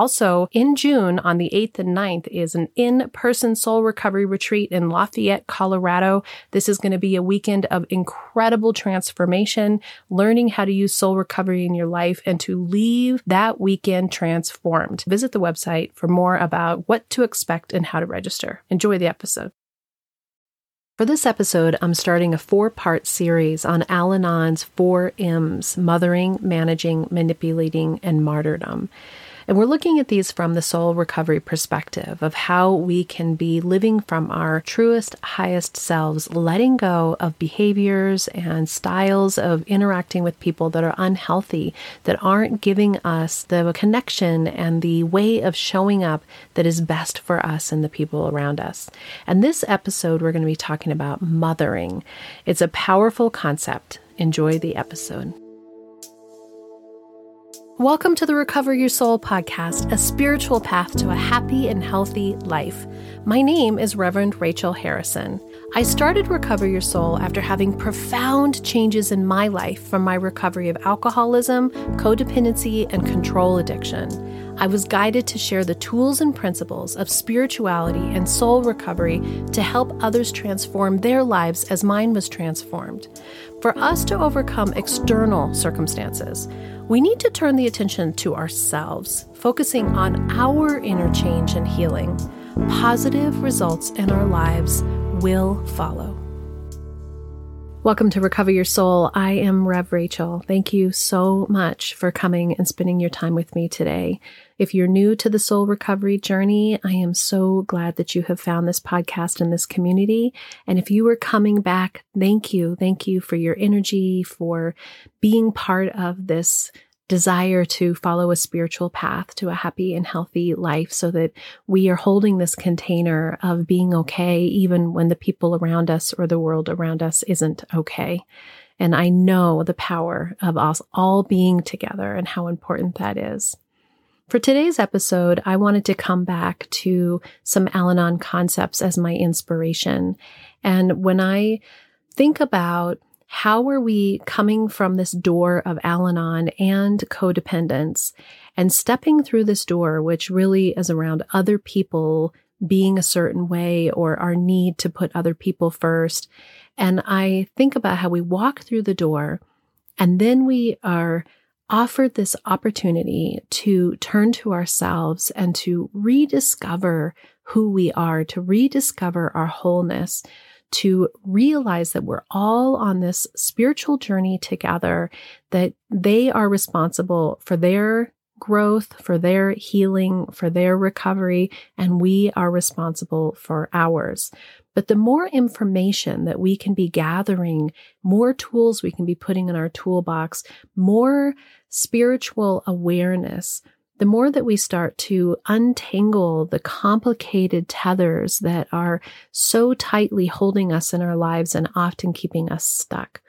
Also, in June on the 8th and 9th is an in person soul Recovery Retreat in Lafayette, Colorado. This is going to be a weekend of incredible transformation, learning how to use soul recovery in your life and to leave that weekend transformed. Visit the website for more about what to expect and how to register. Enjoy the episode. For this episode, I'm starting a four part series on Al Anon's four M's mothering, managing, manipulating, and martyrdom. And we're looking at these from the soul recovery perspective of how we can be living from our truest, highest selves, letting go of behaviors and styles of interacting with people that are unhealthy, that aren't giving us the connection and the way of showing up that is best for us and the people around us. And this episode, we're going to be talking about mothering. It's a powerful concept. Enjoy the episode. Welcome to the Recover Your Soul podcast, a spiritual path to a happy and healthy life. My name is Reverend Rachel Harrison. I started Recover Your Soul after having profound changes in my life from my recovery of alcoholism, codependency, and control addiction. I was guided to share the tools and principles of spirituality and soul recovery to help others transform their lives as mine was transformed. For us to overcome external circumstances, we need to turn the attention to ourselves, focusing on our inner change and healing. Positive results in our lives will follow. Welcome to Recover Your Soul. I am Rev Rachel. Thank you so much for coming and spending your time with me today. If you're new to the soul recovery journey, I am so glad that you have found this podcast and this community. And if you are coming back, thank you. Thank you for your energy, for being part of this desire to follow a spiritual path to a happy and healthy life so that we are holding this container of being okay, even when the people around us or the world around us isn't okay. And I know the power of us all being together and how important that is. For today's episode, I wanted to come back to some Al Anon concepts as my inspiration. And when I think about how are we coming from this door of Al Anon and codependence and stepping through this door, which really is around other people being a certain way or our need to put other people first. And I think about how we walk through the door and then we are offered this opportunity to turn to ourselves and to rediscover who we are, to rediscover our wholeness, to realize that we're all on this spiritual journey together, that they are responsible for their growth, for their healing, for their recovery, and we are responsible for ours. But the more information that we can be gathering, more tools we can be putting in our toolbox, more spiritual awareness, the more that we start to untangle the complicated tethers that are so tightly holding us in our lives and often keeping us stuck.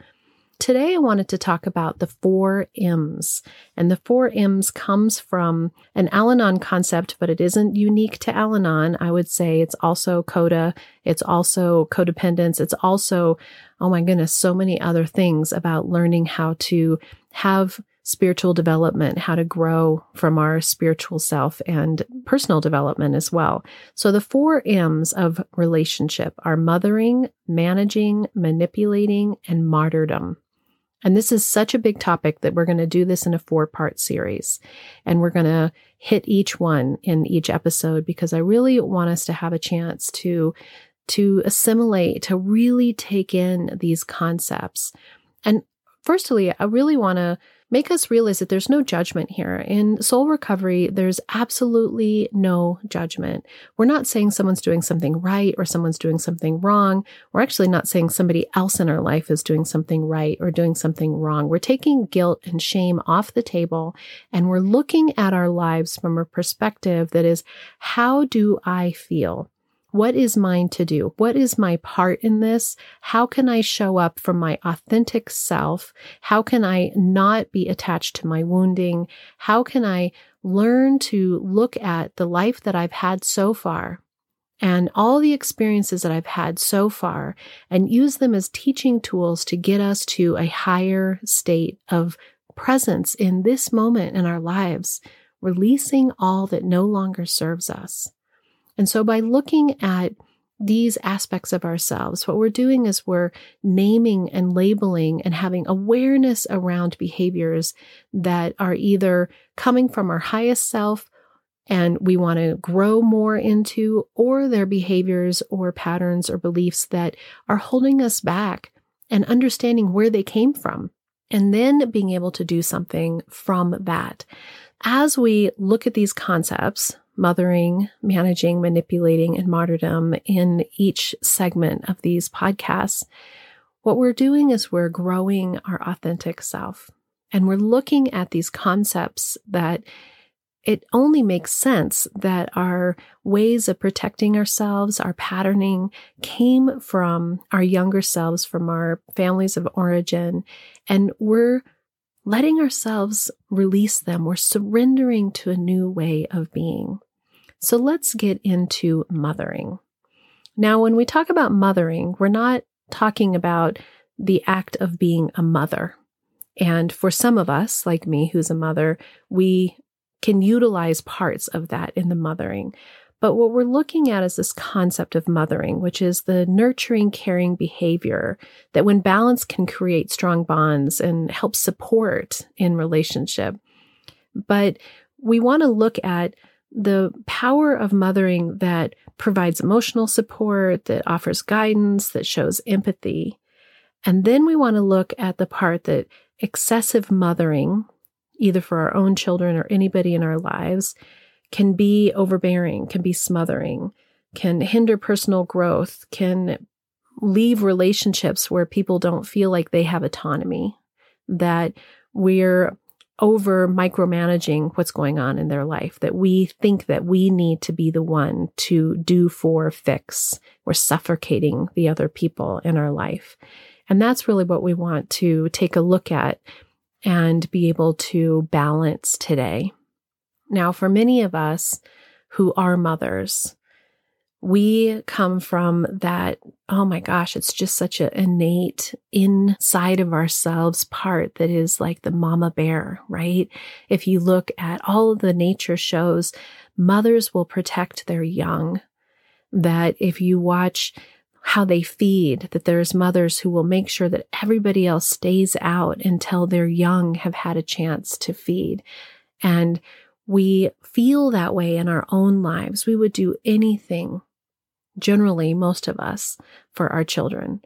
Today, I wanted to talk about the four M's. And the four M's comes from an Al Anon concept, but it isn't unique to Al Anon. I would say it's also CODA. It's also codependence. It's also, oh my goodness, so many other things about learning how to have spiritual development, how to grow from our spiritual self and personal development as well. So the four M's of relationship are mothering, managing, manipulating, and martyrdom. And this is such a big topic that we're going to do this in a four part series. And we're going to hit each one in each episode because I really want us to have a chance to, to assimilate, to really take in these concepts. And firstly, I really want to make us realize that there's no judgment here. In soul recovery, there's absolutely no judgment. We're not saying someone's doing something right or someone's doing something wrong. We're actually not saying somebody else in our life is doing something right or doing something wrong. We're taking guilt and shame off the table and we're looking at our lives from a perspective that is, how do I feel? What is mine to do? What is my part in this? How can I show up from my authentic self? How can I not be attached to my wounding? How can I learn to look at the life that I've had so far and all the experiences that I've had so far and use them as teaching tools to get us to a higher state of presence in this moment in our lives, releasing all that no longer serves us. And so by looking at these aspects of ourselves, what we're doing is we're naming and labeling and having awareness around behaviors that are either coming from our highest self and we want to grow more into, or their behaviors or patterns or beliefs that are holding us back and understanding where they came from. And then being able to do something from that. As we look at these concepts, mothering, managing, manipulating, and martyrdom in each segment of these podcasts, what we're doing is we're growing our authentic self. And we're looking at these concepts that it only makes sense that our ways of protecting ourselves, our patterning came from our younger selves, from our families of origin, and we're letting ourselves release them. We're surrendering to a new way of being. So let's get into mothering. Now, when we talk about mothering, we're not talking about the act of being a mother. And for some of us, like me, who's a mother, we can utilize parts of that in the mothering. But what we're looking at is this concept of mothering, which is the nurturing, caring behavior that, when balanced, can create strong bonds and help support in relationship. But we want to look at the power of mothering that provides emotional support, that offers guidance, that shows empathy. And then we want to look at the part that excessive mothering, either for our own children or anybody in our lives, can be overbearing, can be smothering, can hinder personal growth, can leave relationships where people don't feel like they have autonomy, that we're over micromanaging what's going on in their life, that we think that we need to be the one to do for fix. We're suffocating the other people in our life. And that's really what we want to take a look at and be able to balance today. Now, for many of us who are mothers, we come from that, oh my gosh, it's just such an innate inside of ourselves part that is like the mama bear, right? If you look at all of the nature shows, mothers will protect their young. That if you watch how they feed, that there's mothers who will make sure that everybody else stays out until their young have had a chance to feed. And we feel that way in our own lives. We would do anything, generally, most of us, for our children.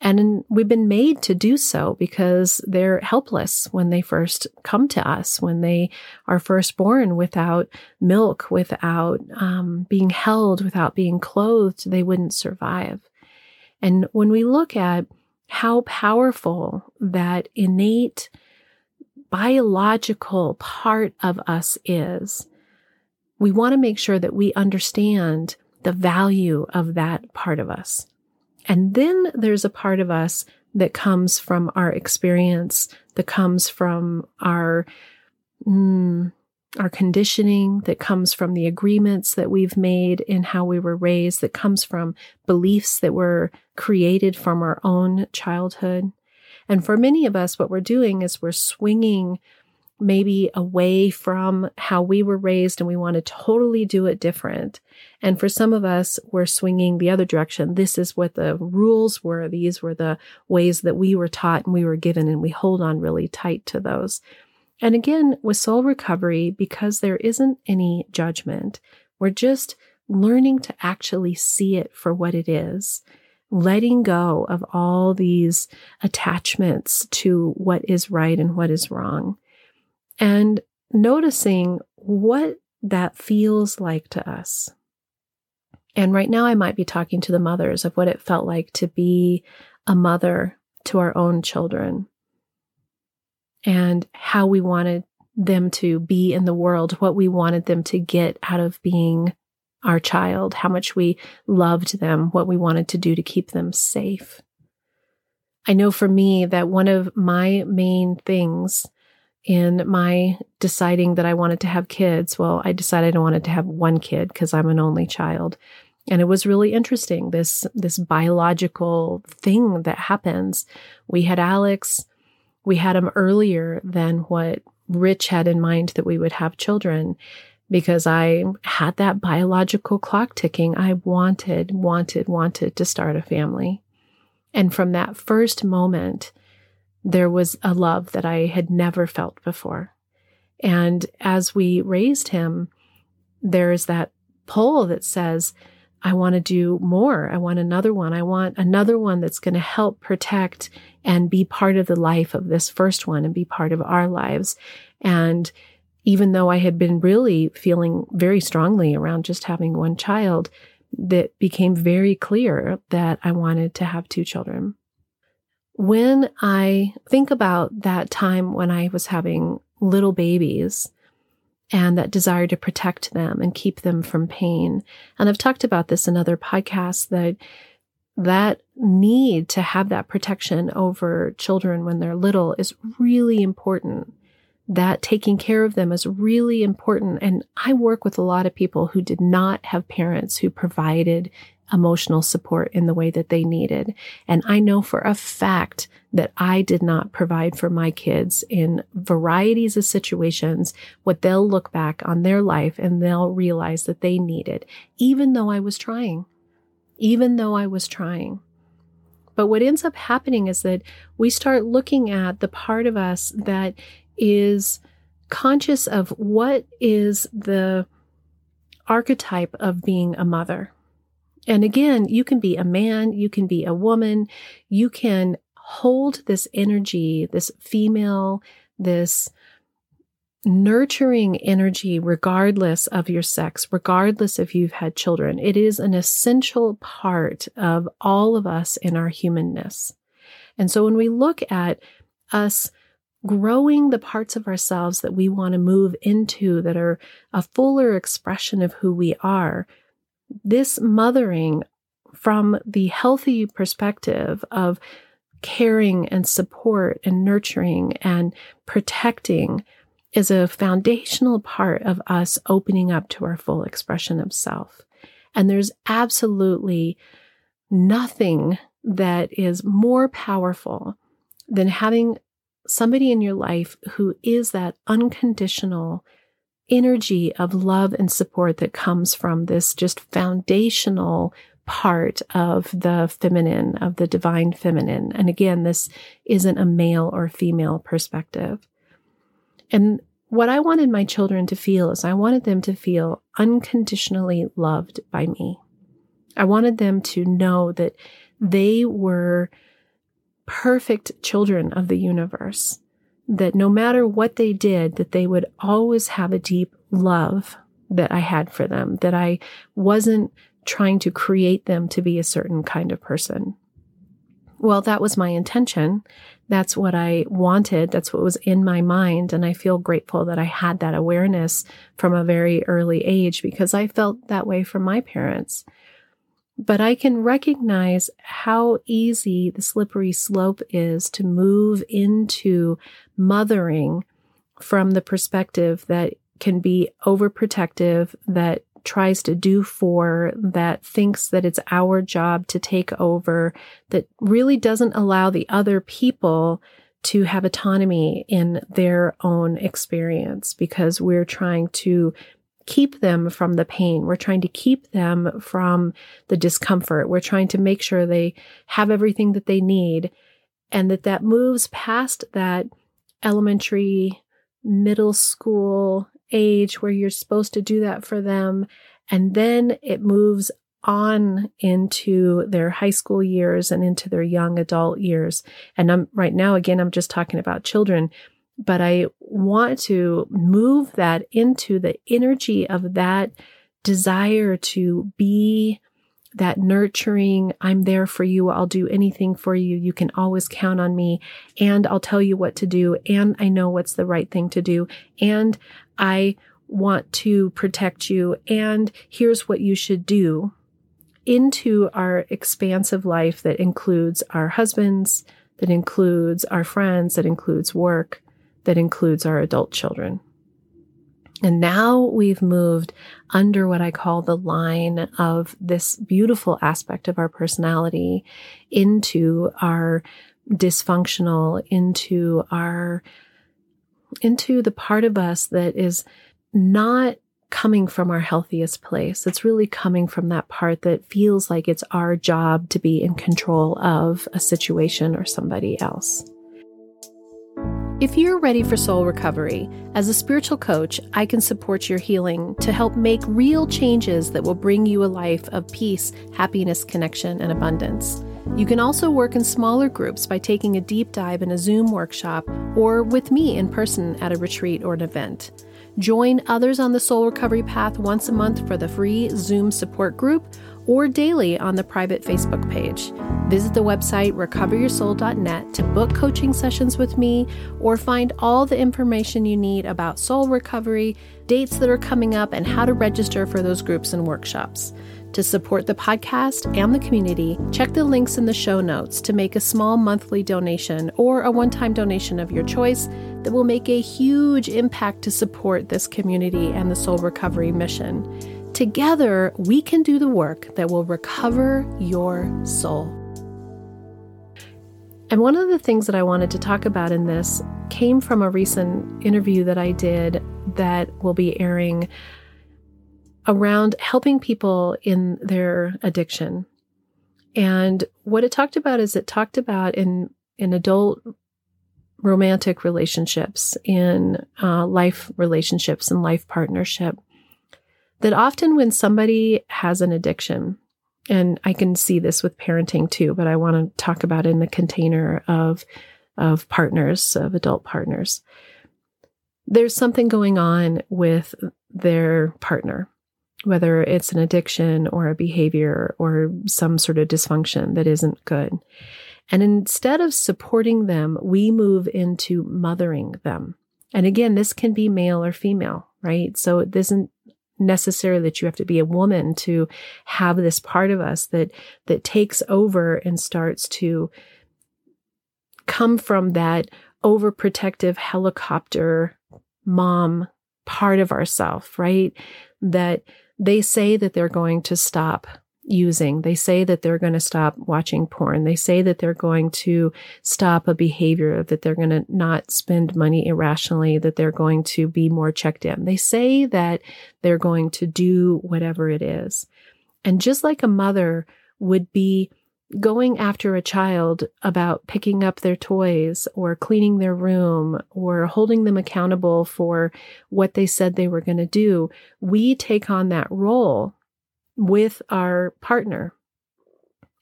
And we've been made to do so because they're helpless when they first come to us, when they are first born without milk, without um, being held, without being clothed, they wouldn't survive. And when we look at how powerful that innate biological part of us is, we want to make sure that we understand the value of that part of us. And then there's a part of us that comes from our experience, that comes from our, mm, our conditioning, that comes from the agreements that we've made in how we were raised, that comes from beliefs that were created from our own childhood. And for many of us, what we're doing is we're swinging maybe away from how we were raised and we want to totally do it different. And for some of us, we're swinging the other direction. This is what the rules were. These were the ways that we were taught and we were given, and we hold on really tight to those. And again, with soul recovery, because there isn't any judgment, we're just learning to actually see it for what it is letting go of all these attachments to what is right and what is wrong, and noticing what that feels like to us. And right now, I might be talking to the mothers of what it felt like to be a mother to our own children and how we wanted them to be in the world, what we wanted them to get out of being our child, how much we loved them, what we wanted to do to keep them safe. I know for me that one of my main things in my deciding that I wanted to have kids, well, I decided I wanted to have one kid because I'm an only child. And it was really interesting this this biological thing that happens. We had Alex, we had him earlier than what Rich had in mind that we would have children because I had that biological clock ticking. I wanted, wanted, wanted to start a family. And from that first moment, there was a love that I had never felt before. And as we raised him, there's that pull that says, I want to do more. I want another one. I want another one that's going to help protect and be part of the life of this first one and be part of our lives. And even though I had been really feeling very strongly around just having one child, that became very clear that I wanted to have two children. When I think about that time when I was having little babies and that desire to protect them and keep them from pain, and I've talked about this in other podcasts that that need to have that protection over children when they're little is really important that taking care of them is really important. And I work with a lot of people who did not have parents who provided emotional support in the way that they needed. And I know for a fact that I did not provide for my kids in varieties of situations what they'll look back on their life and they'll realize that they needed, even though I was trying, even though I was trying. But what ends up happening is that we start looking at the part of us that is conscious of what is the archetype of being a mother. And again, you can be a man, you can be a woman, you can hold this energy, this female, this nurturing energy, regardless of your sex, regardless if you've had children. It is an essential part of all of us in our humanness. And so when we look at us growing the parts of ourselves that we want to move into that are a fuller expression of who we are. This mothering from the healthy perspective of caring and support and nurturing and protecting is a foundational part of us opening up to our full expression of self. And there's absolutely nothing that is more powerful than having somebody in your life who is that unconditional energy of love and support that comes from this just foundational part of the feminine, of the divine feminine. And again, this isn't a male or female perspective. And what I wanted my children to feel is I wanted them to feel unconditionally loved by me. I wanted them to know that they were perfect children of the universe, that no matter what they did, that they would always have a deep love that I had for them, that I wasn't trying to create them to be a certain kind of person. Well, that was my intention. That's what I wanted. That's what was in my mind. And I feel grateful that I had that awareness from a very early age because I felt that way from my parents but I can recognize how easy the slippery slope is to move into mothering from the perspective that can be overprotective, that tries to do for, that thinks that it's our job to take over, that really doesn't allow the other people to have autonomy in their own experience because we're trying to keep them from the pain. We're trying to keep them from the discomfort. We're trying to make sure they have everything that they need and that that moves past that elementary, middle school age where you're supposed to do that for them. And then it moves on into their high school years and into their young adult years. And I'm right now, again, I'm just talking about children but I want to move that into the energy of that desire to be that nurturing, I'm there for you. I'll do anything for you. You can always count on me and I'll tell you what to do. And I know what's the right thing to do. And I want to protect you, and here's what you should do into our expansive life that includes our husbands, that includes our friends, that includes work, that includes our adult children. And now we've moved under what I call the line of this beautiful aspect of our personality into our dysfunctional, into our, into the part of us that is not coming from our healthiest place. It's really coming from that part that feels like it's our job to be in control of a situation or somebody else. If you're ready for soul recovery, as a spiritual coach, I can support your healing to help make real changes that will bring you a life of peace, happiness, connection, and abundance. You can also work in smaller groups by taking a deep dive in a Zoom workshop or with me in person at a retreat or an event. Join others on the soul recovery path once a month for the free Zoom support group or daily on the private Facebook page. Visit the website recoveryoursoul.net to book coaching sessions with me or find all the information you need about soul recovery, dates that are coming up, and how to register for those groups and workshops. To support the podcast and the community, check the links in the show notes to make a small monthly donation or a one time donation of your choice that will make a huge impact to support this community and the soul recovery mission. Together, we can do the work that will recover your soul. And one of the things that I wanted to talk about in this came from a recent interview that I did that will be airing around helping people in their addiction. And what it talked about is it talked about in in adult romantic relationships, in uh, life relationships, and life partnership, that often when somebody has an addiction, and I can see this with parenting too, but I want to talk about in the container of of partners, of adult partners. There's something going on with their partner whether it's an addiction or a behavior or some sort of dysfunction that isn't good. And instead of supporting them, we move into mothering them. And again, this can be male or female, right? So it isn't necessary that you have to be a woman to have this part of us that that takes over and starts to come from that overprotective helicopter mom part of ourself, right? That they say that they're going to stop using. They say that they're going to stop watching porn. They say that they're going to stop a behavior, that they're going to not spend money irrationally, that they're going to be more checked in. They say that they're going to do whatever it is. And just like a mother would be going after a child about picking up their toys or cleaning their room or holding them accountable for what they said they were going to do, we take on that role with our partner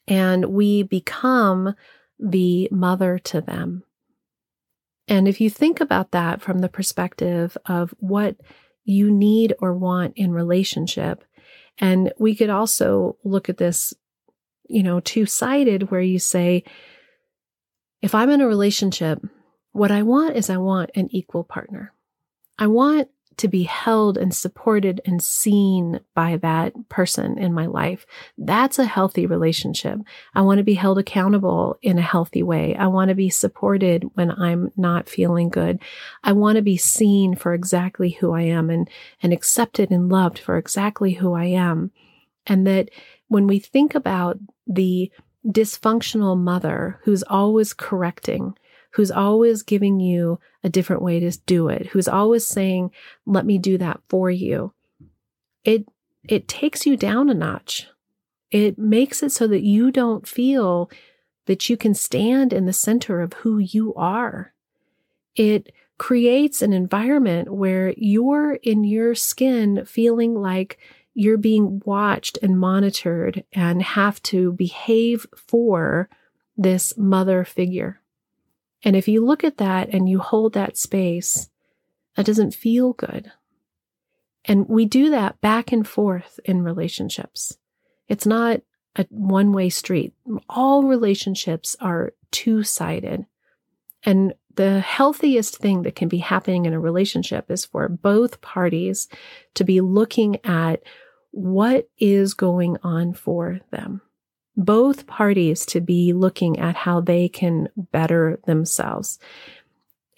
and we become the mother to them. And if you think about that from the perspective of what you need or want in relationship, and we could also look at this you know, two sided where you say, if I'm in a relationship, what I want is I want an equal partner. I want to be held and supported and seen by that person in my life. That's a healthy relationship. I want to be held accountable in a healthy way. I want to be supported when I'm not feeling good. I want to be seen for exactly who I am and, and accepted and loved for exactly who I am. And that when we think about the dysfunctional mother who's always correcting, who's always giving you a different way to do it, who's always saying, let me do that for you. It, it takes you down a notch. It makes it so that you don't feel that you can stand in the center of who you are. It creates an environment where you're in your skin feeling like you're being watched and monitored and have to behave for this mother figure. And if you look at that and you hold that space, that doesn't feel good. And we do that back and forth in relationships. It's not a one way street. All relationships are two sided. And the healthiest thing that can be happening in a relationship is for both parties to be looking at what is going on for them. Both parties to be looking at how they can better themselves.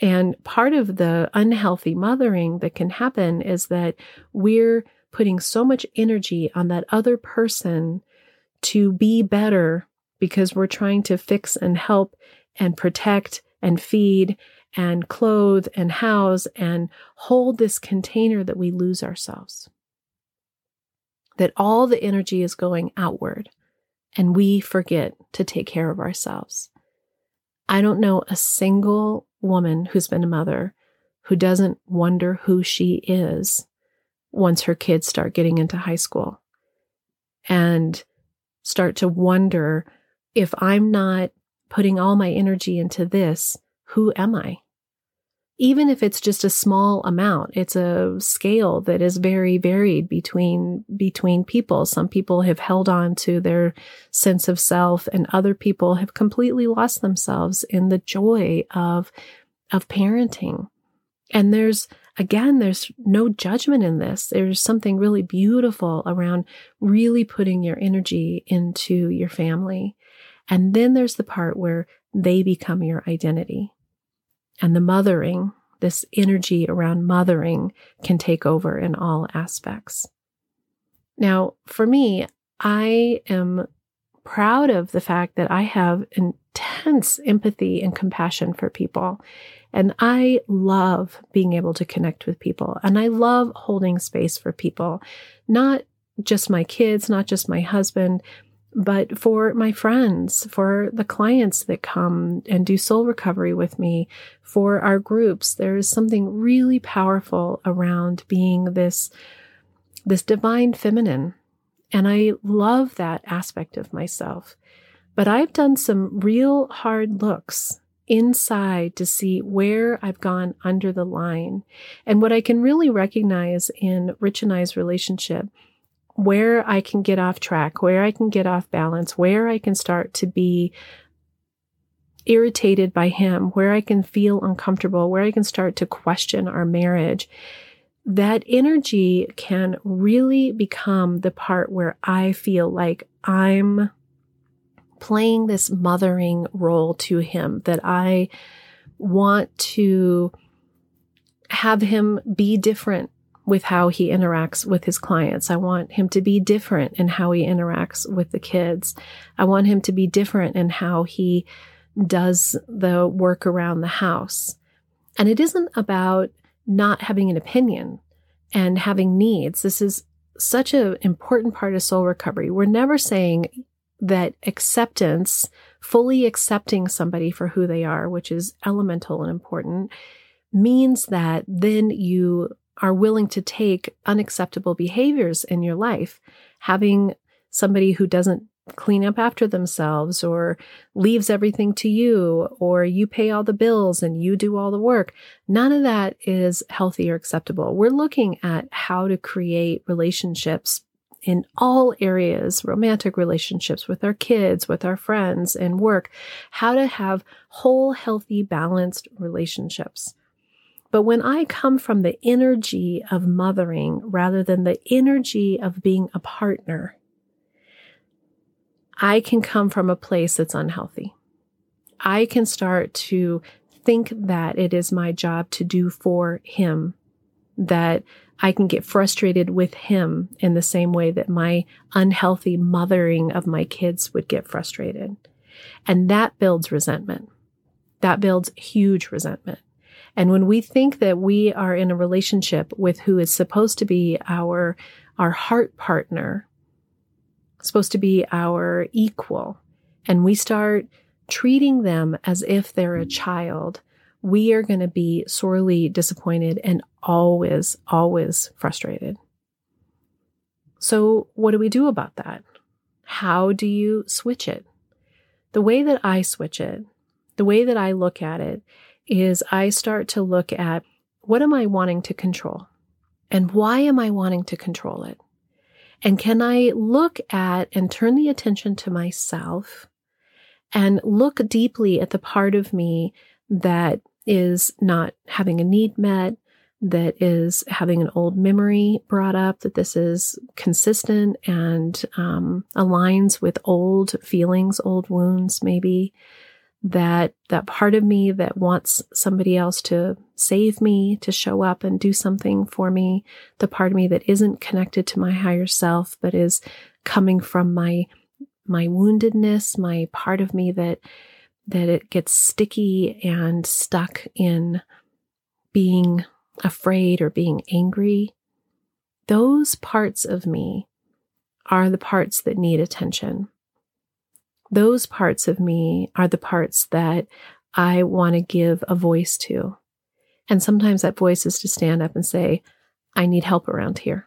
And part of the unhealthy mothering that can happen is that we're putting so much energy on that other person to be better because we're trying to fix and help and protect and feed and clothe and house and hold this container that we lose ourselves. That all the energy is going outward and we forget to take care of ourselves. I don't know a single woman who's been a mother who doesn't wonder who she is once her kids start getting into high school and start to wonder if I'm not putting all my energy into this, who am I? Even if it's just a small amount, it's a scale that is very varied between, between people. Some people have held on to their sense of self and other people have completely lost themselves in the joy of, of parenting. And there's, again, there's no judgment in this. There's something really beautiful around really putting your energy into your family and then there's the part where they become your identity. And the mothering, this energy around mothering, can take over in all aspects. Now, for me, I am proud of the fact that I have intense empathy and compassion for people. And I love being able to connect with people. And I love holding space for people, not just my kids, not just my husband, but for my friends, for the clients that come and do soul recovery with me, for our groups, there is something really powerful around being this, this divine feminine. And I love that aspect of myself. But I've done some real hard looks inside to see where I've gone under the line. And what I can really recognize in Rich and I's relationship where I can get off track, where I can get off balance, where I can start to be irritated by him, where I can feel uncomfortable, where I can start to question our marriage. That energy can really become the part where I feel like I'm playing this mothering role to him, that I want to have him be different with how he interacts with his clients. I want him to be different in how he interacts with the kids. I want him to be different in how he does the work around the house. And it isn't about not having an opinion and having needs. This is such an important part of soul recovery. We're never saying that acceptance, fully accepting somebody for who they are, which is elemental and important, means that then you are willing to take unacceptable behaviors in your life, having somebody who doesn't clean up after themselves or leaves everything to you or you pay all the bills and you do all the work. None of that is healthy or acceptable. We're looking at how to create relationships in all areas, romantic relationships with our kids, with our friends and work, how to have whole, healthy, balanced relationships. But when I come from the energy of mothering rather than the energy of being a partner, I can come from a place that's unhealthy. I can start to think that it is my job to do for him, that I can get frustrated with him in the same way that my unhealthy mothering of my kids would get frustrated. And that builds resentment. That builds huge resentment. And when we think that we are in a relationship with who is supposed to be our, our heart partner, supposed to be our equal, and we start treating them as if they're a child, we are going to be sorely disappointed and always, always frustrated. So, what do we do about that? How do you switch it? The way that I switch it, the way that I look at it is I start to look at what am I wanting to control? And why am I wanting to control it? And can I look at and turn the attention to myself and look deeply at the part of me that is not having a need met, that is having an old memory brought up, that this is consistent and um, aligns with old feelings, old wounds, maybe. That that part of me that wants somebody else to save me, to show up and do something for me, the part of me that isn't connected to my higher self, but is coming from my my woundedness, my part of me that that it gets sticky and stuck in being afraid or being angry, those parts of me are the parts that need attention. Those parts of me are the parts that I want to give a voice to. And sometimes that voice is to stand up and say, I need help around here.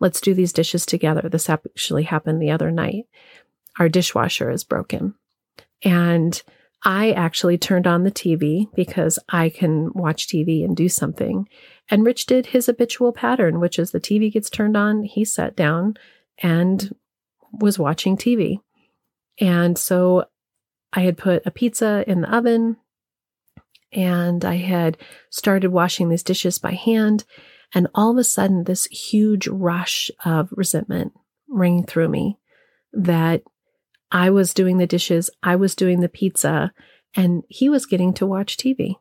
Let's do these dishes together. This actually happened the other night. Our dishwasher is broken. And I actually turned on the TV because I can watch TV and do something. And Rich did his habitual pattern, which is the TV gets turned on, he sat down and was watching TV. And so I had put a pizza in the oven and I had started washing these dishes by hand. And all of a sudden, this huge rush of resentment rang through me that I was doing the dishes, I was doing the pizza, and he was getting to watch TV.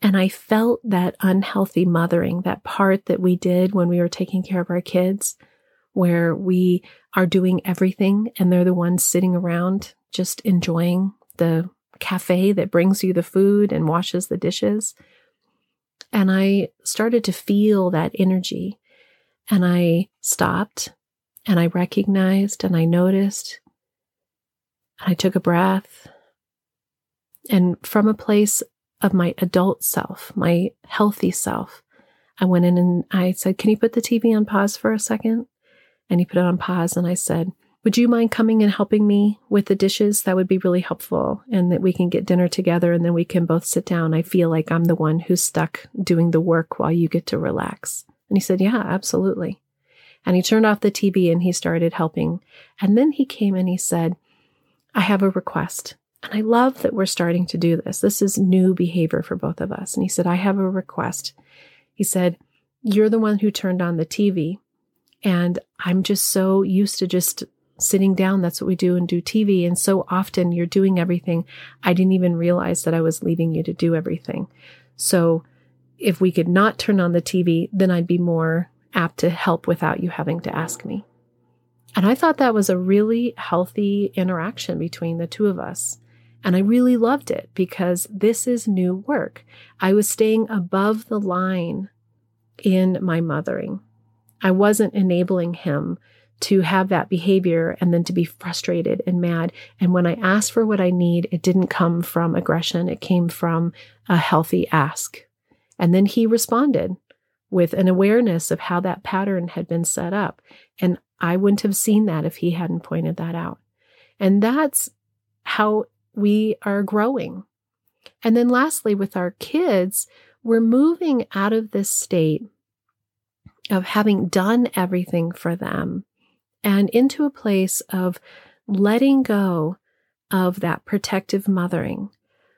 And I felt that unhealthy mothering, that part that we did when we were taking care of our kids, where we are doing everything and they're the ones sitting around just enjoying the cafe that brings you the food and washes the dishes. And I started to feel that energy. And I stopped and I recognized and I noticed And I took a breath. And from a place of my adult self, my healthy self, I went in and I said, Can you put the TV on pause for a second? And he put it on pause. And I said, Would you mind coming and helping me with the dishes? That would be really helpful. And that we can get dinner together and then we can both sit down. I feel like I'm the one who's stuck doing the work while you get to relax. And he said, Yeah, absolutely. And he turned off the TV and he started helping. And then he came and he said, I have a request. And I love that we're starting to do this. This is new behavior for both of us. And he said, I have a request. He said, You're the one who turned on the TV. And I'm just so used to just sitting down. That's what we do and do TV. And so often you're doing everything. I didn't even realize that I was leaving you to do everything. So if we could not turn on the TV, then I'd be more apt to help without you having to ask me. And I thought that was a really healthy interaction between the two of us. And I really loved it because this is new work. I was staying above the line in my mothering. I wasn't enabling him to have that behavior and then to be frustrated and mad. And when I asked for what I need, it didn't come from aggression, it came from a healthy ask. And then he responded with an awareness of how that pattern had been set up. And I wouldn't have seen that if he hadn't pointed that out. And that's how we are growing. And then lastly, with our kids, we're moving out of this state of having done everything for them and into a place of letting go of that protective mothering.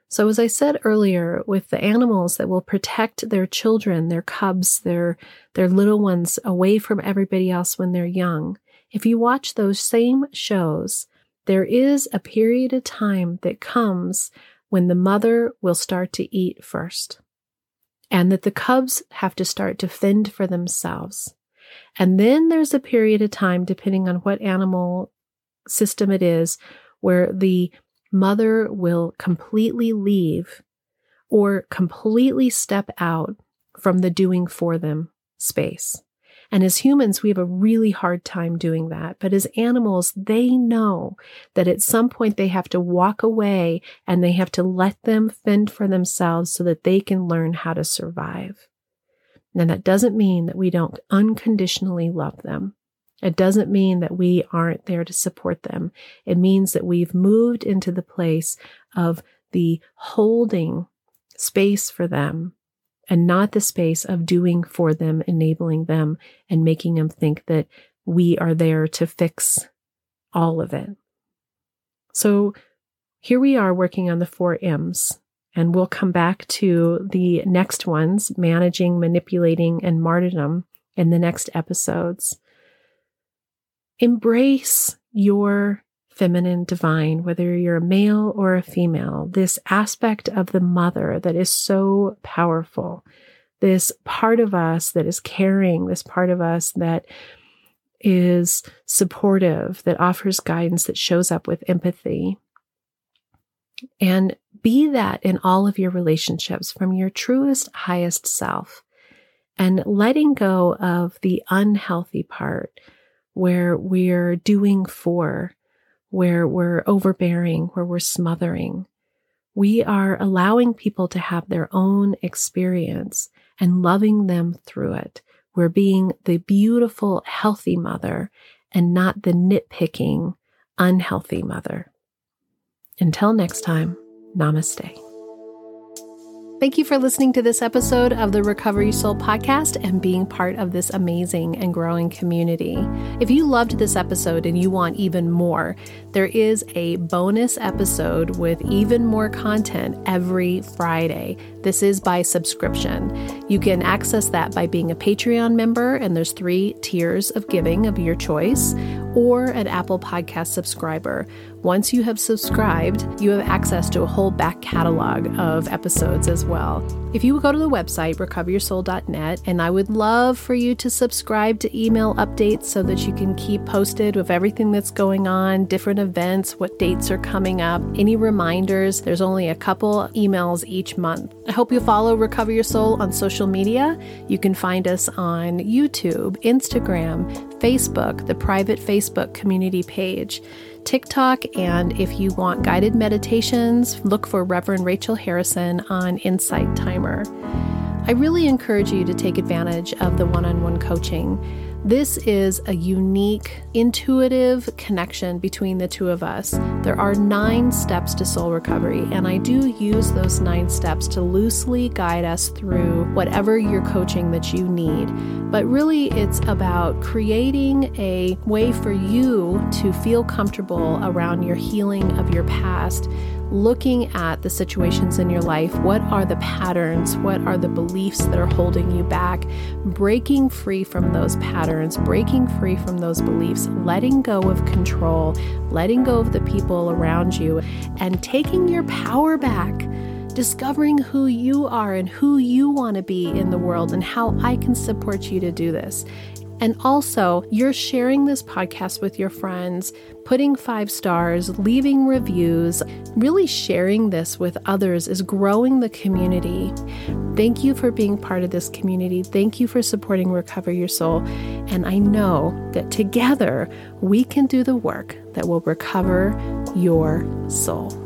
So, as I said earlier, with the animals that will protect their children, their cubs, their, their little ones away from everybody else when they're young, if you watch those same shows, there is a period of time that comes when the mother will start to eat first, and that the cubs have to start to fend for themselves. And then there's a period of time, depending on what animal system it is, where the mother will completely leave or completely step out from the doing for them space. And as humans, we have a really hard time doing that. But as animals, they know that at some point they have to walk away and they have to let them fend for themselves so that they can learn how to survive. And that doesn't mean that we don't unconditionally love them. It doesn't mean that we aren't there to support them. It means that we've moved into the place of the holding space for them and not the space of doing for them, enabling them, and making them think that we are there to fix all of it. So here we are working on the four M's. And we'll come back to the next ones managing, manipulating, and martyrdom in the next episodes. Embrace your feminine divine, whether you're a male or a female, this aspect of the mother that is so powerful, this part of us that is caring, this part of us that is supportive, that offers guidance, that shows up with empathy. And be that in all of your relationships from your truest, highest self. And letting go of the unhealthy part where we're doing for, where we're overbearing, where we're smothering. We are allowing people to have their own experience and loving them through it. We're being the beautiful, healthy mother and not the nitpicking, unhealthy mother. Until next time, namaste. Thank you for listening to this episode of the Recover Your Soul podcast and being part of this amazing and growing community. If you loved this episode and you want even more, there is a bonus episode with even more content every Friday. This is by subscription. You can access that by being a Patreon member, and there's three tiers of giving of your choice, or an Apple Podcast subscriber. Once you have subscribed, you have access to a whole back catalog of episodes as well. If you would go to the website, recoveryoursoul.net, and I would love for you to subscribe to email updates so that you can keep posted with everything that's going on, different events, what dates are coming up, any reminders. There's only a couple emails each month. I hope you follow Recover Your Soul on social media. You can find us on YouTube, Instagram, Facebook, the private Facebook community page. TikTok. And if you want guided meditations, look for Reverend Rachel Harrison on Insight Timer. I really encourage you to take advantage of the one on one coaching. This is a unique, intuitive connection between the two of us. There are nine steps to soul recovery, and I do use those nine steps to loosely guide us through whatever your coaching that you need. But really, it's about creating a way for you to feel comfortable around your healing of your past looking at the situations in your life. What are the patterns? What are the beliefs that are holding you back? Breaking free from those patterns, breaking free from those beliefs, letting go of control, letting go of the people around you, and taking your power back discovering who you are and who you want to be in the world and how I can support you to do this. And also, you're sharing this podcast with your friends, putting five stars, leaving reviews, really sharing this with others is growing the community. Thank you for being part of this community. Thank you for supporting Recover Your Soul. And I know that together we can do the work that will recover your soul.